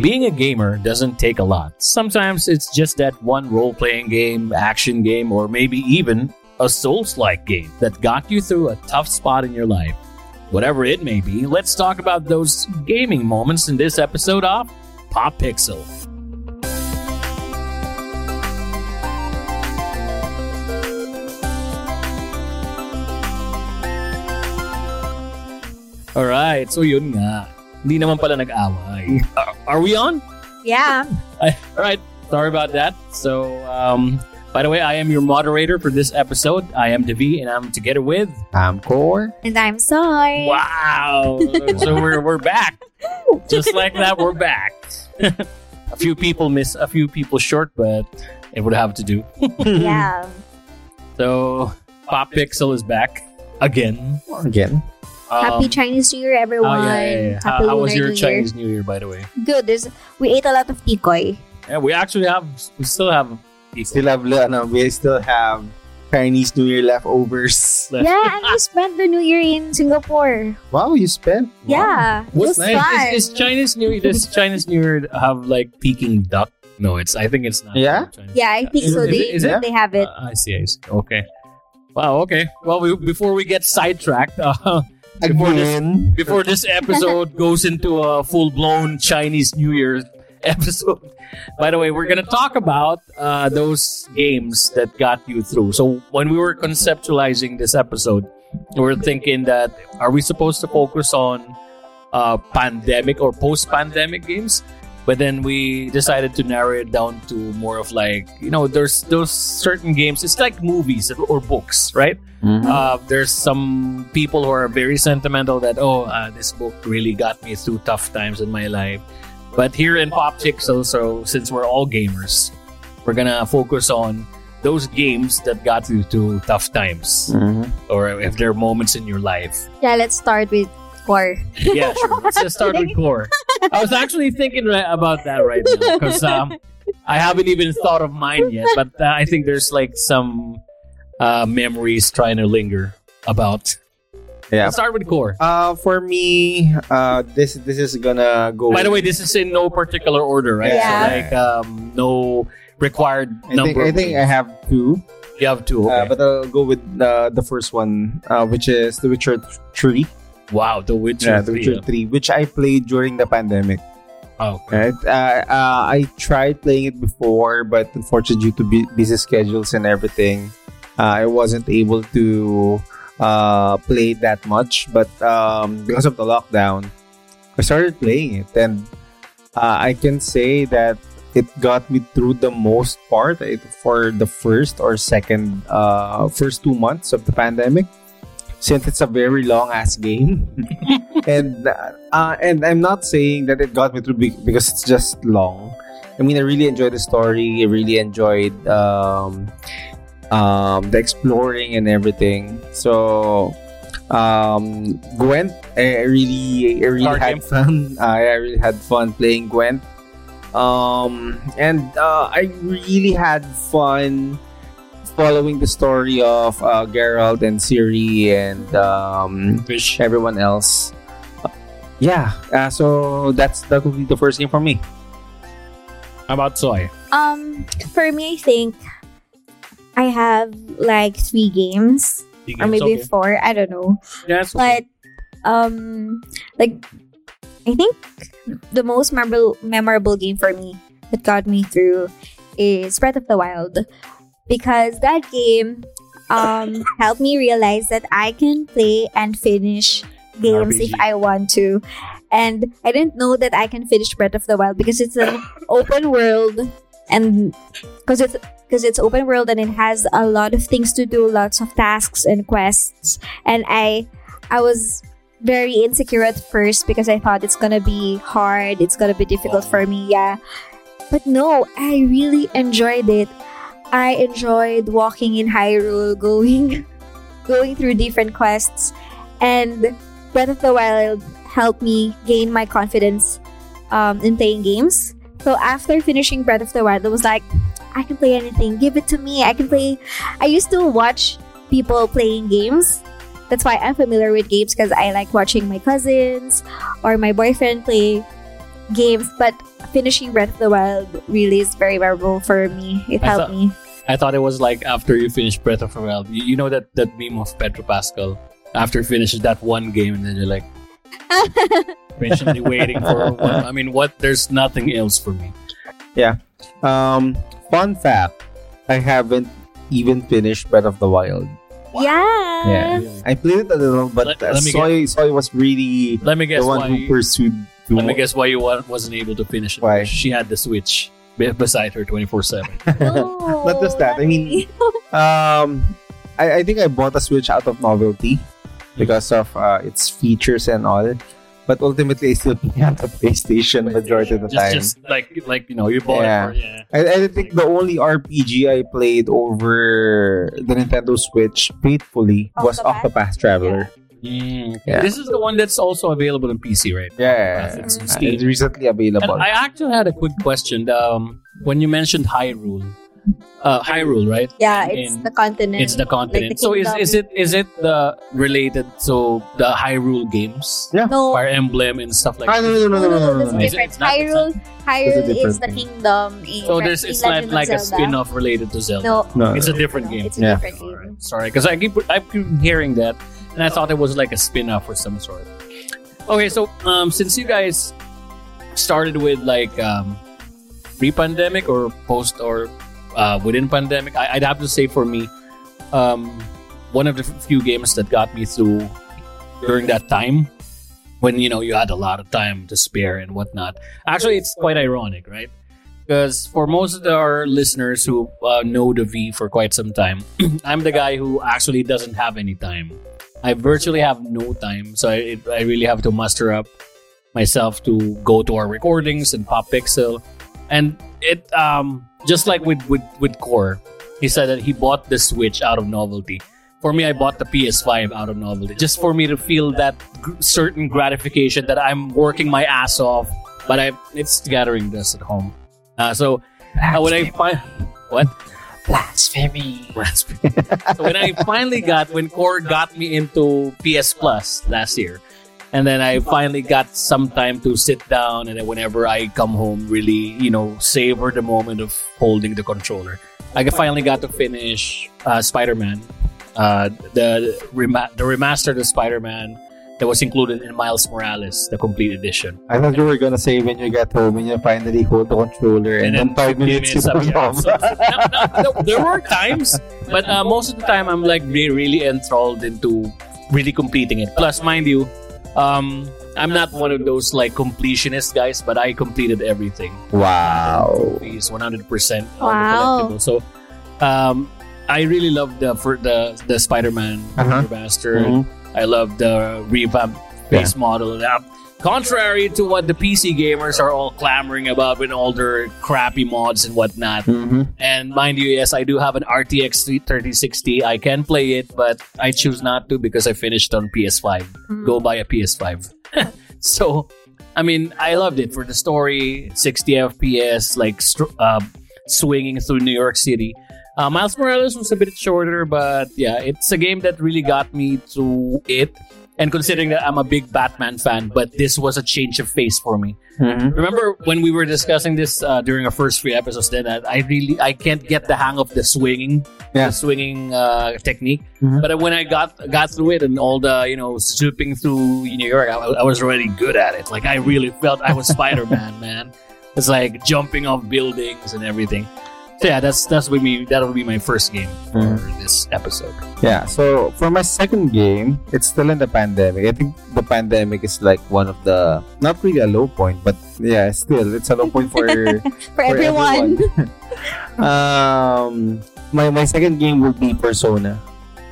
Being a gamer doesn't take a lot. Sometimes it's just that one role playing game, action game, or maybe even a Souls like game that got you through a tough spot in your life. Whatever it may be, let's talk about those gaming moments in this episode of Pop Pixel. Alright, so yun nga. Hindi naman pala nag-away. Are, are we on? Yeah. Alright, sorry about that. So, um, by the way, I am your moderator for this episode. I am Devi, and I'm together with. I'm Core. And I'm sorry. Wow! so we're we're back, just like that. We're back. a few people miss, a few people short, but it would have to do. Yeah. So, Pop Pixel is back again. Again. Happy Um, Chinese New Year, oh, everyone. yeah, yeah, yeah. How, Happy how was your New Chinese New Year, by the way? Good. There's, we ate a lot of tikoy. Yeah, we actually have, we still have people Still have, ano, we still have Chinese New Year leftovers. Yeah, and we spent the New Year in Singapore. Wow, you spent? Wow. Yeah. It What's was nice fun. is, is Chinese New Year. Does Chinese New Year have like Peking duck? No, it's. I think it's not. Yeah? Chinese. yeah, I think Is so. it- They, is it? they have it. Uh, I see. I see. Okay. Wow. Okay. Well, we, before we get sidetracked, uh, before this, before this episode goes into a full blown Chinese New Year episode. By the way, we're gonna talk about uh, those games that got you through. So when we were conceptualizing this episode, we were thinking that are we supposed to focus on uh, pandemic or post-pandemic games? But then we decided to narrow it down to more of like you know, there's those certain games. It's like movies or books, right? Mhm. Uh, there's some people who are very sentimental that oh uh, this book really got me through tough times in my life but here in pop pixel so since we're all gamers we're gonna focus on those games that got you through tough times Mhm. or if there are moments in your life Yeah, let's start with Core. yeah sure let's just start with core i was actually thinking ri- about that right now because um, i haven't even thought of mine yet but uh, i think there's like some uh, memories trying to linger about Yeah. let's start with core Uh, for me, uh, this this is gonna go. By the way, this is in no particular order, right? Yeah. So like um, no required I think, number. I think I have two, you have two. uh, Okay. but I'll go with uh, the first one, uh, which is The Witcher Three. Wow, The Witcher. Yeah, The 3, Witcher ah. Three, which I played during the pandemic. Oh, okay. Right? Uh, uh, I tried playing it before, but unfortunately, due to bu- busy schedules and everything, uh, I wasn't able to uh, play that much. But um, because of the lockdown, I started playing it, and uh, I can say that it got me through the most part it, for the first or second, uh, first two months of the pandemic. Since it's a very long ass game, and uh, and I'm not saying that it got me through because it's just long. I mean, I really enjoyed the story. I really enjoyed um, um, the exploring and everything. So, um, Gwent, I really, I really Card had game. fun. I I really had fun playing Gwent. Um, and uh, I really had fun following the story of uh, Geralt and Ciri and um, Fish. everyone else. Uh, yeah, uh, so that's that will be the first game for me. How about Soy? Um, for me, I think I have like three games or maybe okay. four. I don't know. Yeah, it's okay. But um, like I think the most memorable memorable game for me that got me through is Breath of the Wild because that game um helped me realize that I can play and finish games if I want to. And I didn't know that I can finish Breath of the Wild because it's an open world and because it's because it's open world and it has a lot of things to do, lots of tasks and quests. And I I was very insecure at first because I thought it's gonna be hard, it's gonna be difficult for me, yeah. But no, I really enjoyed it. I enjoyed walking in Hyrule, going going through different quests, and Breath of the Wild helped me gain my confidence um, in playing games. So after finishing Breath of the Wild, I was like, I can play anything. Give it to me. I can play. I used to watch people playing games. That's why I'm familiar with games because I like watching my cousins or my boyfriend play games, but finishing Breath of the Wild really is very memorable for me. It I helped thought- me. I thought it was like after you finish Breath of the Wild. You, you know that that meme of Pedro Pascal after finishes that one game and then you're like patiently waiting for one. I mean, what? There's nothing else for me. Yeah. Um, fun fact: I haven't even finished Breath of the Wild. Yeah. Yeah. I played it a little, but Let- uh, let me Soy Soy was really Let me guess the one why. who pursued. The let me mo- guess why you wa- wasn't able to finish it. Why? She had the Switch be- beside her 24 seven. No, Not just that, I mean- Um, I, I think I bought a Switch out of novelty because of uh, its features and all. But ultimately, I still play on the PlayStation majority of the Just, time. just like like you know, you bought Yeah. it. For, yeah. I, I think the only RPG I played over the Nintendo Switch faithfully was Octopath? Octopath Traveler. Mm, Yeah. This is the one that's also available on PC, right? Yeah, It's on Uh, Steam. it's recently And available. I actually had a quick question. Um, when you mentioned Hyrule, uh, Hyrule, right? Yeah, And- it's and the continent. it's the continent. Like the so is, is it is it the related to the Hyrule games, no, Fire Emblem and stuff like Ah, that? no, no, no, no, no, no, that's no, no. Is it- different. it's not- it's Hyrule, Hyrule different is the kingdom. In, So there's in it's like like a spin-off related to Zelda. No, No, It's a different game. it's a Yeah. different game. Alright, Sorry, because I keep I keep hearing that, and I thought it was like a spin-off or some sort. Okay, so um, since you guys started with like um, pre-pandemic or post or uh, within pandemic, I, I'd have to say for me, um, one of the few games that got me through during that time when you know you had a lot of time to spare and whatnot. Actually, it's quite ironic, right? Because for most of our listeners who uh, know the V for quite some time, I'm the guy who actually doesn't have any time. I virtually have no time, so I, I really have to muster up myself to go to our recordings and pop pixel. And it um just like with with with Core, he said that he bought the Switch out of novelty. For me, I bought the PS5 out of novelty, just for me to feel that gr- certain gratification that I'm working my ass off, but I it's gathering dust at home. Uh, so uh, when I find what blasphemy. Raspberry. so when I finally got when Core got me into PS Plus last year, and then I finally got some time to sit down, and then whenever I come home, really you know savor the moment of holding the controller. I finally got to finish uh, Spider Man, uh, the rema- the remastered of Spider Man that was included in Miles Morales, the complete edition. I thought you were gonna say when you get home and you finally hold the controller and, then five 15 minutes you up, yeah. So, no, no, no, there were times, but uh, most of the time I'm like re- really enthralled into really completing it. Plus, mind you, um, I'm not one of those like completionist guys, but I completed everything. Wow. Trophies, 100% Wow. the collectible. So, um, I really love the for the the Spider-Man Uh-huh. remaster. Mhm. I love the revamp base model. Now, contrary to what the PC gamers are all clamoring about with all their crappy mods and whatnot. Mhm. And mind you, yes, I do have an RTX 3060. I can play it, but I choose not to because I finished on PS5. Mm. Go buy a PS5. so, I mean, I loved it for the story, 60 FPS, like uh, swinging through New York City. Uh, Miles Morales was a bit shorter, but yeah, it's a game that really got me to it. And considering that I'm a big Batman fan, but this was a change of face for me. Mhm. Remember when we were discussing this uh, during our first three episodes? Then that I really I can't get the hang of the swinging, Yeah. the swinging uh, technique. Mhm. But when I got got through it and all the you know swooping through New York, I, I was already good at it. Like I really felt I was Spider Man, man. It's like jumping off buildings and everything. So yeah, that's that's would be that'll be my first game for Mhm. this episode. Yeah, so for my second game, it's still in the pandemic. I think the pandemic is like one of the not really a low point, but yeah, still it's a low point for For, everyone. um, my my second game would be Persona.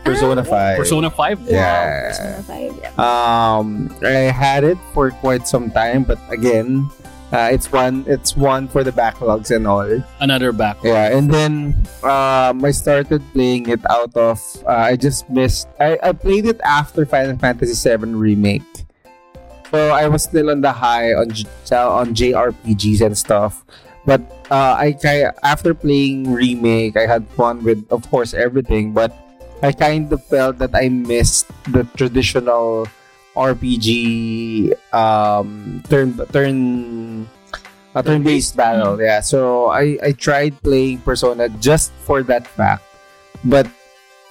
Persona Five. Persona Five. Yeah. Persona 5, yeah. Um, I had it for quite some time, but again, uh, it's one it's one for the backlogs and all. Another back. Yeah, and then um, I started playing it out of. Uh, I just missed. I, I played it after Final Fantasy VII remake, so I was still on the high on on JRPGs and stuff. But uh, I after playing remake, I had fun with, of course, everything. But I kind of felt that I missed the traditional RPG um turn turn a turn-based battle. Yeah. So I I tried playing Persona just for that fact. But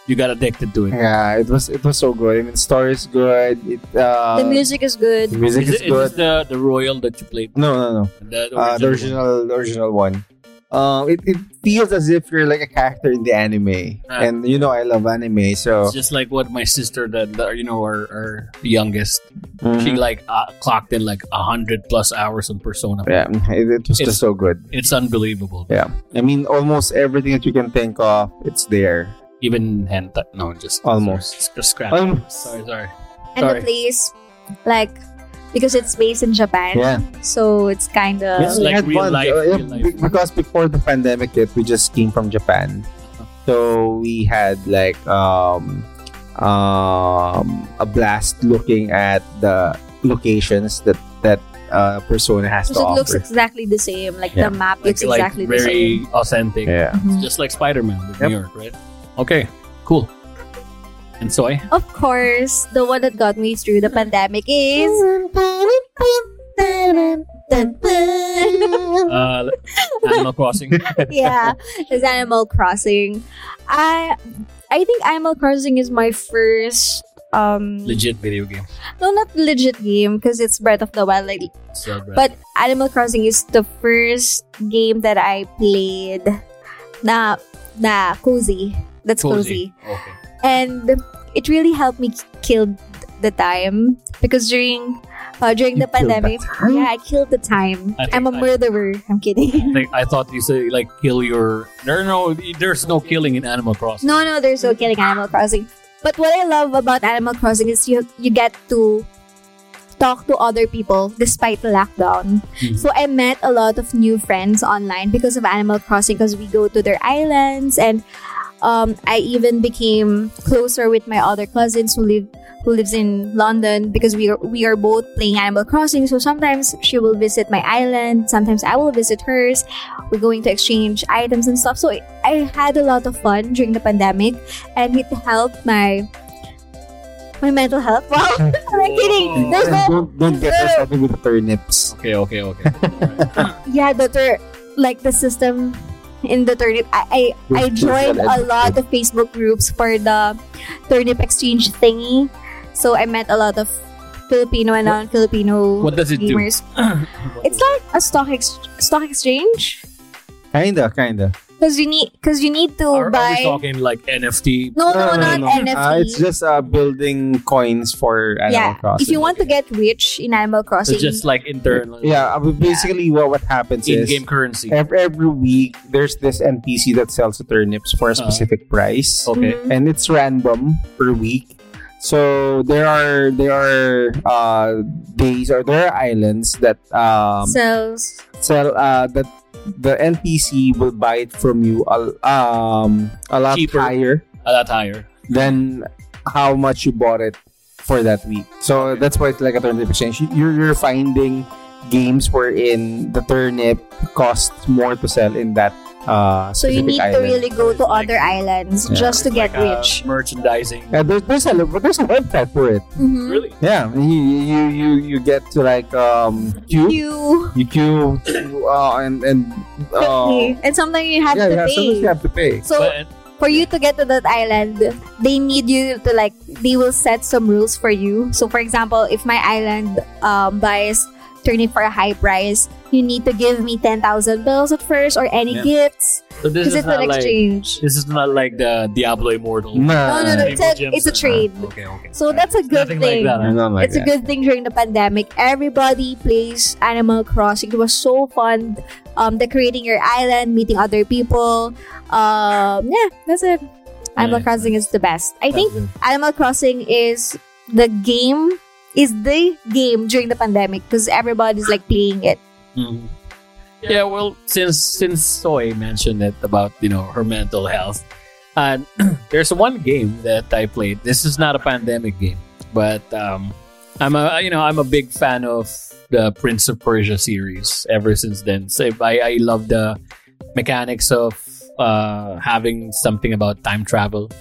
You got addicted to it. yeah, it was it was so good. I mean, story is good. It uh, the music is good. the music Is, is, it, is good. this the the royal that you played? no, no, no. The, Uh, the original, the original one. Um, it, it feels as if you're like a character in the anime, Ah. and you know I love anime, so It's just like what my sister, the, the you know, our, our youngest, she Mhm. like uh, clocked in like a hundred plus hours on Persona. yeah, it, it was It's- just so good. It's unbelievable. Yeah, I mean almost everything that you can think of, it's there. Even hentai. No, just Almost. Just, just scratch. Almost. Sorry, sorry. and Sorry. the place, like, because it's based in Japan, Yeah. so it's kind of It's like had real fun. life, Uh, real life. Because before the pandemic hit, we just came from Japan. So we had like um um a blast looking at the locations that that uh, Persona has to it looks exactly the same. Like Yeah. the map looks like exactly the same. very authentic. yeah. Mhm. Just like Spider Man with Yep. New York, right? Okay, cool. And soy? Of course, the one that got me through the pandemic is. Uh, Animal Crossing. yeah, it's Animal Crossing. I I think Animal Crossing is my first um Legit video game. no not legit game because it's Breath of the Wild like So, but Animal Crossing is the first game that I played na na cozy that's cozy, Okay. And it really helped me kill the time because during uh, during You the killed the pandemic yeah I killed the time I think I'm a I- murderer I'm kidding Like, I thought you said like kill your. There no, there's no killing in Animal Crossing. No, no, there's no killing Animal Crossing. But what I love about Animal Crossing is you you get to talk to other people despite the lockdown. Mhm. So I met a lot of new friends online because of Animal Crossing because we go to their islands and um, I even became closer with my other cousins who live who lives in London because we are we are both playing Animal Crossing. So sometimes she will visit my island, sometimes I will visit hers. We're going to exchange items and stuff. So I, I had a lot of fun during the pandemic, and it helped my my mental health. Wow, I'm not kidding. There's no don't don't get us started with the turnips. Okay, okay, okay. yeah the tur- like the system in the turnip i i, I joined a lot of facebook groups for the turnip exchange thingy. So i met a lot of filipino and non-filipino What does it do? gamers. It's like a stock ex- stock exchange. Kinda, kinda. Because you need because you need to Are, are buy we talking like NFT? no no, not nft Uh, it's just uh, building coins for Animal yeah Crossing. if you want to get rich in animal So crossing just like internal. yeah, uh, but basically what what happens is In-game currency. every, every week there's this NPC that sells the turnips for a Uh-huh. specific price, Okay. Mhm. and it's random per week. So there are there are uh, days or there are islands that um, sells sell uh, that the NPC will buy it from you a, um, a lot Cheaper. higher A lot higher. than how much you bought it for that week. So that's why it's like a turnip exchange. You- You're, you're finding games wherein the turnip costs more to sell in that uh, so you specific need to really go to Like- other islands Yeah. just to get like, uh, rich merchandising. Yeah, there's, there's a there's a website for it. Mhm. Really? Yeah, you you you, you get to like um queue you you queue uh, and and uh, and sometimes you have yeah, to yeah, pay. sometimes you have to pay. So But, for you to get to that island, they need you to like they will set some rules for you. So for example, if my island um buys turnip for a high price, you need to give me ten thousand bills at first or any Yeah. gifts so this because is it's an not like exchange. this is not like the Diablo Immortal. Nah. No, no, no, it's a- it's a and- trade. Okay, okay. So that's a good Nothing thing. like that. I don't like it's a good thing during the pandemic. Everybody plays Animal Crossing. It was so fun. Um, decorating your island, meeting other people. Um, yeah, that's it. Animal Nice, Crossing is the best. I think That's Animal Crossing is the game is the game during the pandemic because everybody's like playing it. Mhm. Yeah, well, since since Soy mentioned it about you know her mental health, and there's one game that I played. This is not a pandemic game, but um, I'm a you know I'm a big fan of the Prince of Persia series. Ever since then, so I I love the mechanics of uh, having something about time travel.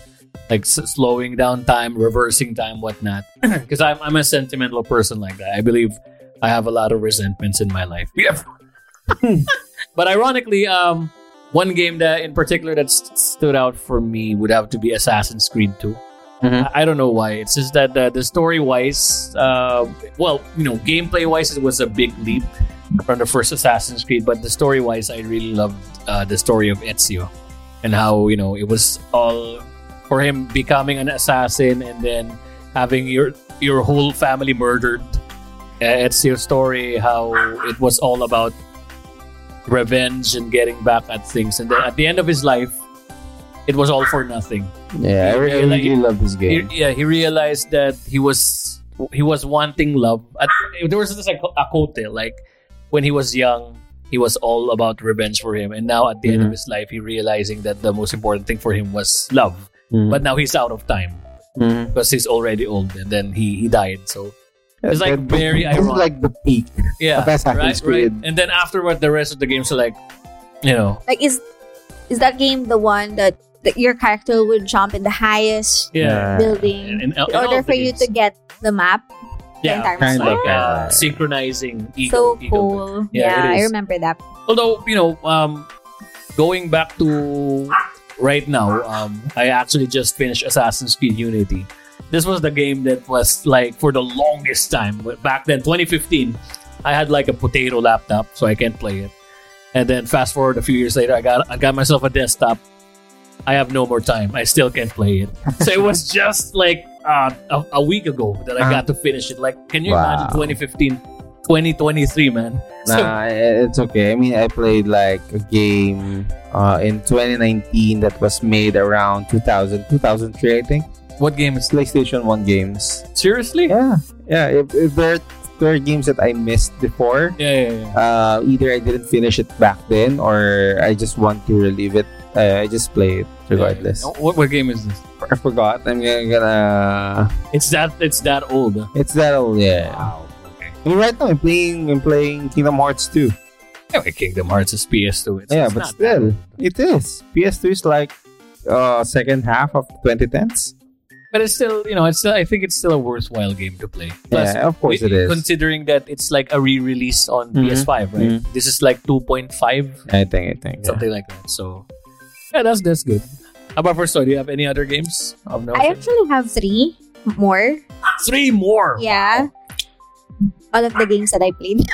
Like s- slowing down time, reversing time, whatnot. Because I'm I'm a sentimental person like that. I believe I have a lot of resentments in my life. But ironically, um, one game that in particular that st- stood out for me would have to be Assassin's Creed 2. Mhm. I, I don't know why. It's just that the, the story wise, uh, well, you know, gameplay wise, it was a big leap from the first Assassin's Creed. But the story wise, I really loved uh, the story of Ezio and how you know it was all for him becoming an assassin and then having your your whole family murdered. It's your story, how it was all about revenge and getting back at things, and then at the end of his life, it was all for nothing. Yeah, I really, really love this He, game. yeah, he realized that he was he was wanting love. At, there was this like a quote there, like when he was young, he was all about revenge for him, and now at the end of Mhm. his life, he realizing that the most important thing for him was love. Mhm. But now he's out of time Mhm. because he's already old, and then he he died. So It's like That- very this is ironic. like the peak. yeah, Of Assassin's right, right. And then afterward, the rest of the games are like, you know, Like is is that game the one that, that your character would jump in the highest yeah. building In- in- in, in order the for you to get the map? yeah, entire kind of, like uh, uh, synchronizing ego. so ego cool. Yeah, Yeah, I remember that. although you know um going back to right now um i actually just finished assassin's creed unity. This was the game that was like for the longest time. Back then 2015 i had like a potato laptop so i can't play it. And then fast forward a few years later i got i got myself a desktop. I have no more time. I still can't play it. So it was just like uh, a, a week ago that i Uh-huh. got to finish it. Like can you Wow. imagine 2015 2023 man So- Nah, it's okay. I mean, I played like a game uh, in 2019 that was made around 2000, 2003, I think. what game is PlayStation 1 games. seriously Yeah. Yeah. If, if there, there are games that I missed before, Yeah, yeah, yeah. uh, either I didn't finish it back then or I just want to relive it. Uh, I just play it regardless. Yeah. What, what game is this? I forgot. I'm gonna, gonna. It's that it's that old. It's that old, yeah. Wow. Okay. I mean, right now I'm playing. I'm playing Kingdom Hearts 2. Anyway, Kingdom Hearts is PS2. It's, yeah, it's but still, old. it is. PS2 is like uh second half of 2010s. But it's still, you know, it's still, I think it's still a worthwhile game to play. Yeah, of course it is. Considering that it's like a re-release on Mhm. PS5, right? Mhm. This is like 2.5, I think. I think. yeah. something like that. So, yeah, that's that's good. How about for Story? Do you have any other games? Of note? I actually have three more. Three more. Yeah. All of the games that I played.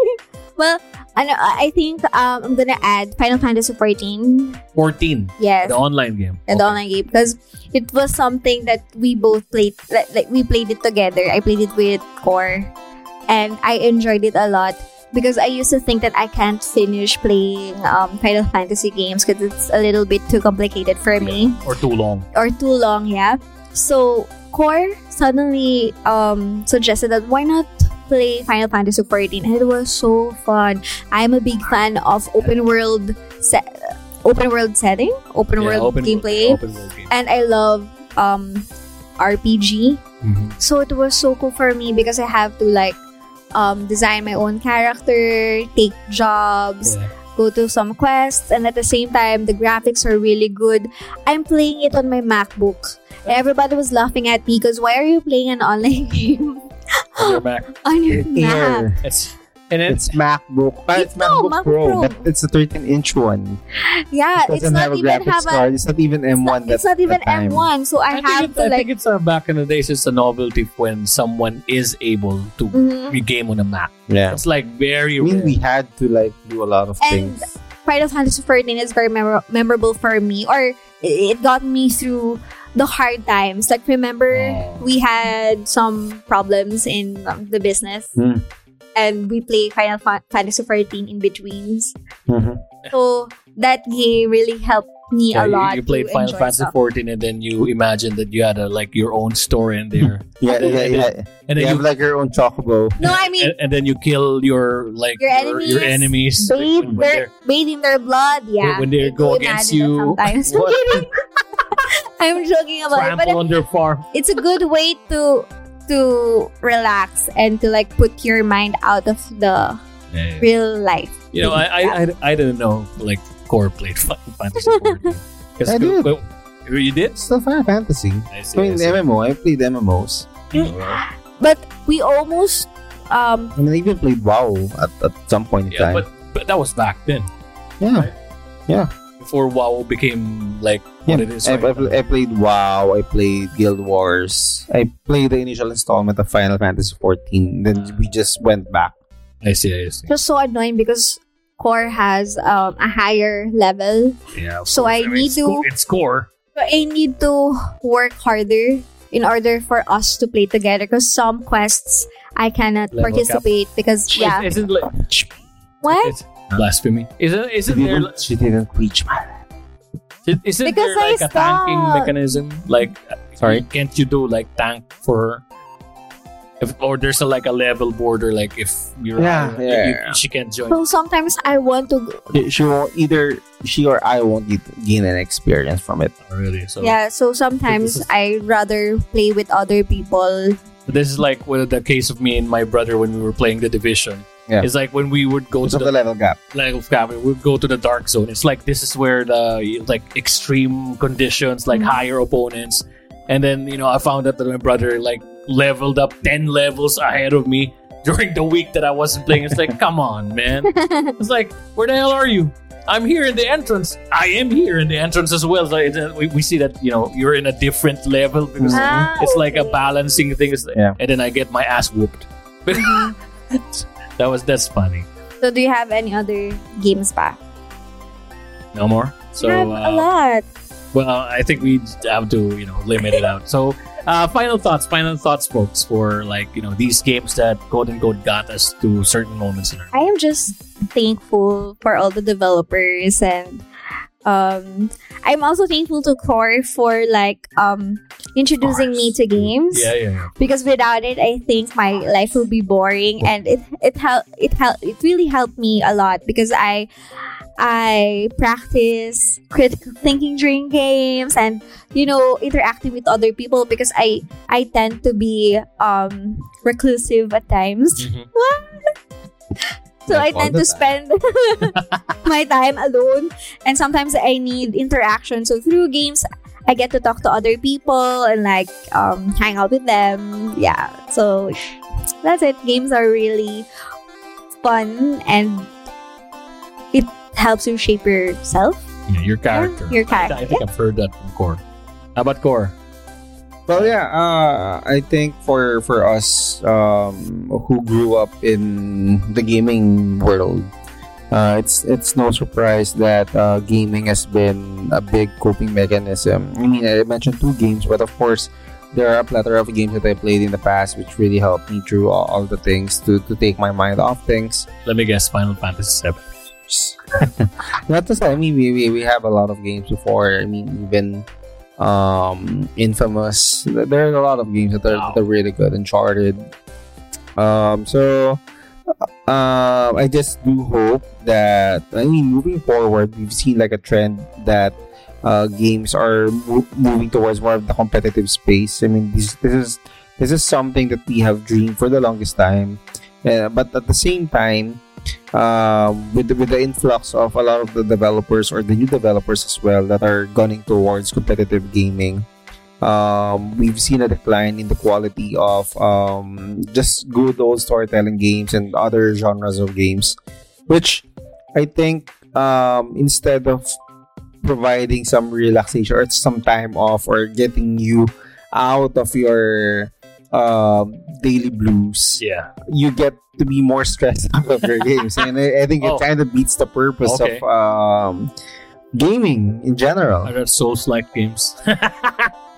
well, ano, I think um, I'm gonna add Final Fantasy 14. 14. Yes. The online game. and Okay. online game because it was something that we both played like, like we played it together i played it with core and i enjoyed it a lot because i used to think that i can't finish playing um, final fantasy games because it's a little bit too complicated for me Or too long. or too long yeah so core suddenly um, suggested that why not play final fantasy 14 and it was so fun i'm a big fan of open world se- open world setting open Yeah, world open gameplay Open world and I love um RPG. Mhm. So it was so cool for me because I have to like um design my own character, take jobs, Yeah. go to some quests, and at the same time the graphics are really good. I'm playing it on my MacBook. Everybody was laughing at me because why are you playing an online game On your Mac. on your Mac? Air. It's and it, It's MacBook. Ah, it's No, MacBook MacBook Pro. Pro. But it's a 13 inch one. Yeah, It it's doesn't not have a even graphics have a. card. It's not even M1. It's that- not even that time. M1, so I, I, think, have it, to I like. think it's uh, back in the days. It's a novelty when someone is able to Mhm. be game on a Mac. Yeah. It's like very I mean, rare. we had to like do a lot of And things. Final Fantasy 14 is very memor- memorable for me, or it got me through the hard times. Like, remember, Oh. we had some problems in um, the business, Hmm. and we play Final Fa- Fantasy 14 in betweens. Mhm. So, that game really helped me Yeah, a lot. You, played Final Fantasy stuff. 14 and then you imagined that you had a, like your own story in there. Yeah, yeah, yeah. And then You then have you, like your own chocobo. No, I mean, and, and then you kill your like Your your enemies. like, bathe when their, they're- bathe in their blood. Yeah. when they go do against imagine that you, Sometimes. what? I'm joking about it, but trample on their farm. it's a good way to to relax and to like put your mind out of the real life. You know, I, I, I, I didn't know like Core played Final Fantasy 14. Because I did. You did? Still Final Fantasy. I I see. mean, I see. MMO. I played MMOs. But we almost um I mean, I even played WoW at, at some point in Yeah, time. but but that was back then. Yeah. Yeah. Before WoW became like what Yeah, it is I, right I, pl- I played WoW. I played Guild Wars. I played the initial installment of Final Fantasy 14. Then we just went back. I see, I see. just so annoying because core has um, a higher level. Yeah. So course. I mean, need it's to- co- It's core. So I need to work harder in order for us to play together because some quests I cannot Level cap. participate because yeah. Isn't like what? it's blasphemy? Isn't She isn't there didn't, she didn't reach my isn't Because there I like a tanking mechanism? Like Sorry? can't you do like tank for her? If, or there's a like a level border like if you're Yeah, you- yeah, you- yeah. she can't join. So sometimes I want to She- She won't either she or I won't get, gain an experience from it. Oh, really. So yeah, so sometimes I rather play with other people. this is like with the case of me and my brother when we were playing the division. Yeah. It's like when we would go Because to of the the level gap. level gap. we would go to the dark zone. It's like this is where the like extreme conditions, like Mhm. higher opponents, and then you know I found out that my brother like leveled up ten levels ahead of me during the week that I wasn't playing. It's like, come on, man. It's like, where the hell are you? I'm here in the entrance. I am here in the entrance as well. So it's, uh, we, we see that you know you're in a different level because Ah, it's like a balancing thing. Like- Yeah. And then I get my ass whooped. that was that's funny. So do you have any other games pa? No more. So have a uh, lot. Well, I think we have to, you know, limit it out. So, uh, final thoughts, final thoughts, folks, for like, you know, these games that quote unquote got us to certain moments in our I am just thankful for all the developers and um I'm also thankful to Core for like um introducing me to games Yeah, yeah, yeah. because without it I think my life will be boring and it it help it help it really helped me a lot because I I practice critical thinking during games and you know interacting with other people because I I tend to be um reclusive at times Mhm. So I Like all tend to spend my time alone. And sometimes I need interaction. So through games, I get to talk to other people and like um, hang out with them. Yeah. So that's it. Games are really fun and it helps you shape yourself. Yeah, your character. your character. I think I've heard that from Core. How about Core? Well, yeah, uh, I think for for us um, who grew up in the gaming world, uh, it's it's no surprise that uh, gaming has been a big coping mechanism. I mean, I mentioned two games, but of course, there are a plethora of games that I played in the past, which really helped me through all, all the things to to take my mind off things. Let me guess, Final Fantasy VII. Not to say, I mean, we, we, we have a lot of games before. I mean, even um, Infamous. There are a lot of games that are, Wow. that are really good. Uncharted. Um, so, uh, I just do hope that, I mean, moving forward, we've seen like a trend that uh, games are mo- moving towards more of the competitive space. I mean, this, this is this is something that we have dreamed for the longest time. Uh, but at the same time, um, with the, with the influx of a lot of the developers or the new developers as well that are gunning towards competitive gaming, um, we've seen a decline in the quality of um, just good old storytelling games and other genres of games, which I think um, instead of providing some relaxation or some time off or getting you out of your um, daily blues, Yeah. you get to be more stressed out of your games, and I, I think Oh. it kind of beats the purpose Okay. of um, gaming in general. Are there Souls-like games?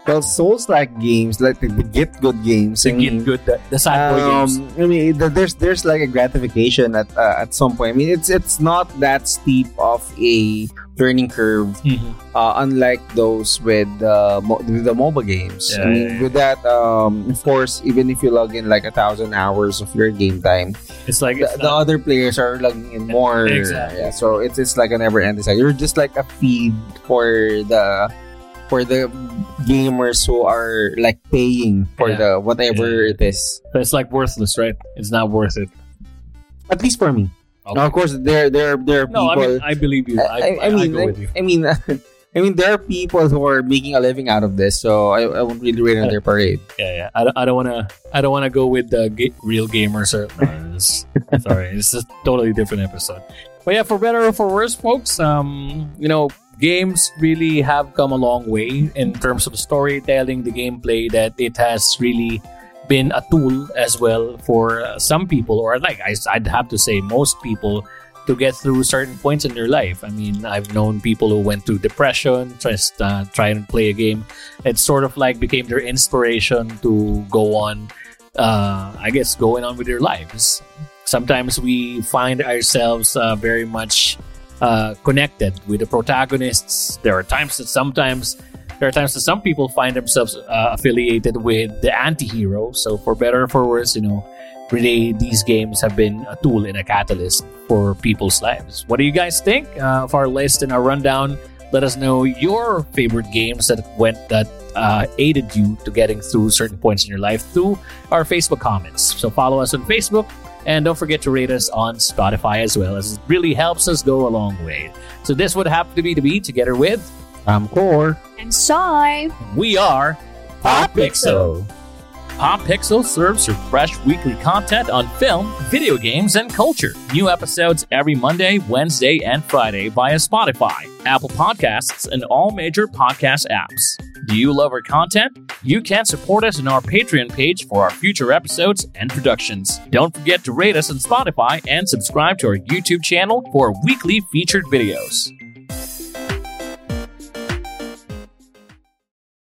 Well, Souls-like games, like the, the get good games, to I get good, the, the sad boy um, games. I mean, th- there's there's like a gratification at uh, at some point. I mean, it's it's not that steep of a learning curve, Mhm. uh, unlike those with uh, mo- with the mobile games. Yeah, I mean, yeah, with that, um, of course, even if you log in like a thousand hours of your game time, It's like the, it's the not- other players are logging in more. Exactly. Yeah, so it's it's like a never ending cycle. You're just like a feed for the for the gamers who are like paying for Yeah. the whatever it is. it's like worthless, right? It's not worth it. At least for me. Okay. Now, of course, there there there are No, I people. mean I believe you. I, I, I, I mean, go with you. I, mean, I mean, there are people who are making a living out of this, so I, I won't really rain on their parade. Yeah, yeah. I don't, I don't wanna, I don't wanna go with the ga- real gamers. Or no, it's, sorry, it's a totally different episode. But yeah, for better or for worse, folks, um, you know, games really have come a long way in terms of storytelling, the gameplay. That it has really been a tool as well for uh, some people, or like I, I'd have to say, most people to get through certain points in their life. I mean, I've known people who went through depression, just uh, try and play a game. It sort of like became their inspiration to go on, uh, I guess, going on with their lives. Sometimes we find ourselves uh, very much uh, connected with the protagonists. There are times that sometimes there are times that some people find themselves uh, affiliated with the anti-hero. So for better or for worse, you know, really these games have been a tool and a catalyst for people's lives. What do you guys think uh, of our list and our rundown? Let us know your favorite games that went that uh, aided you to getting through certain points in your life through our Facebook comments. So follow us on Facebook and don't forget to rate us on Spotify as well, as it really helps us go a long way. So this would have to be to be together with I'm Core. And Soy. we are Pop Pixel. Pop Pixel serves your fresh weekly content on film, video games, and culture. New episodes every Monday, Wednesday, and Friday via Spotify, Apple Podcasts, and all major podcast apps. Do you love our content? You can support us on our Patreon page for our future episodes and productions. Don't forget to rate us on Spotify and subscribe to our YouTube channel for weekly featured videos.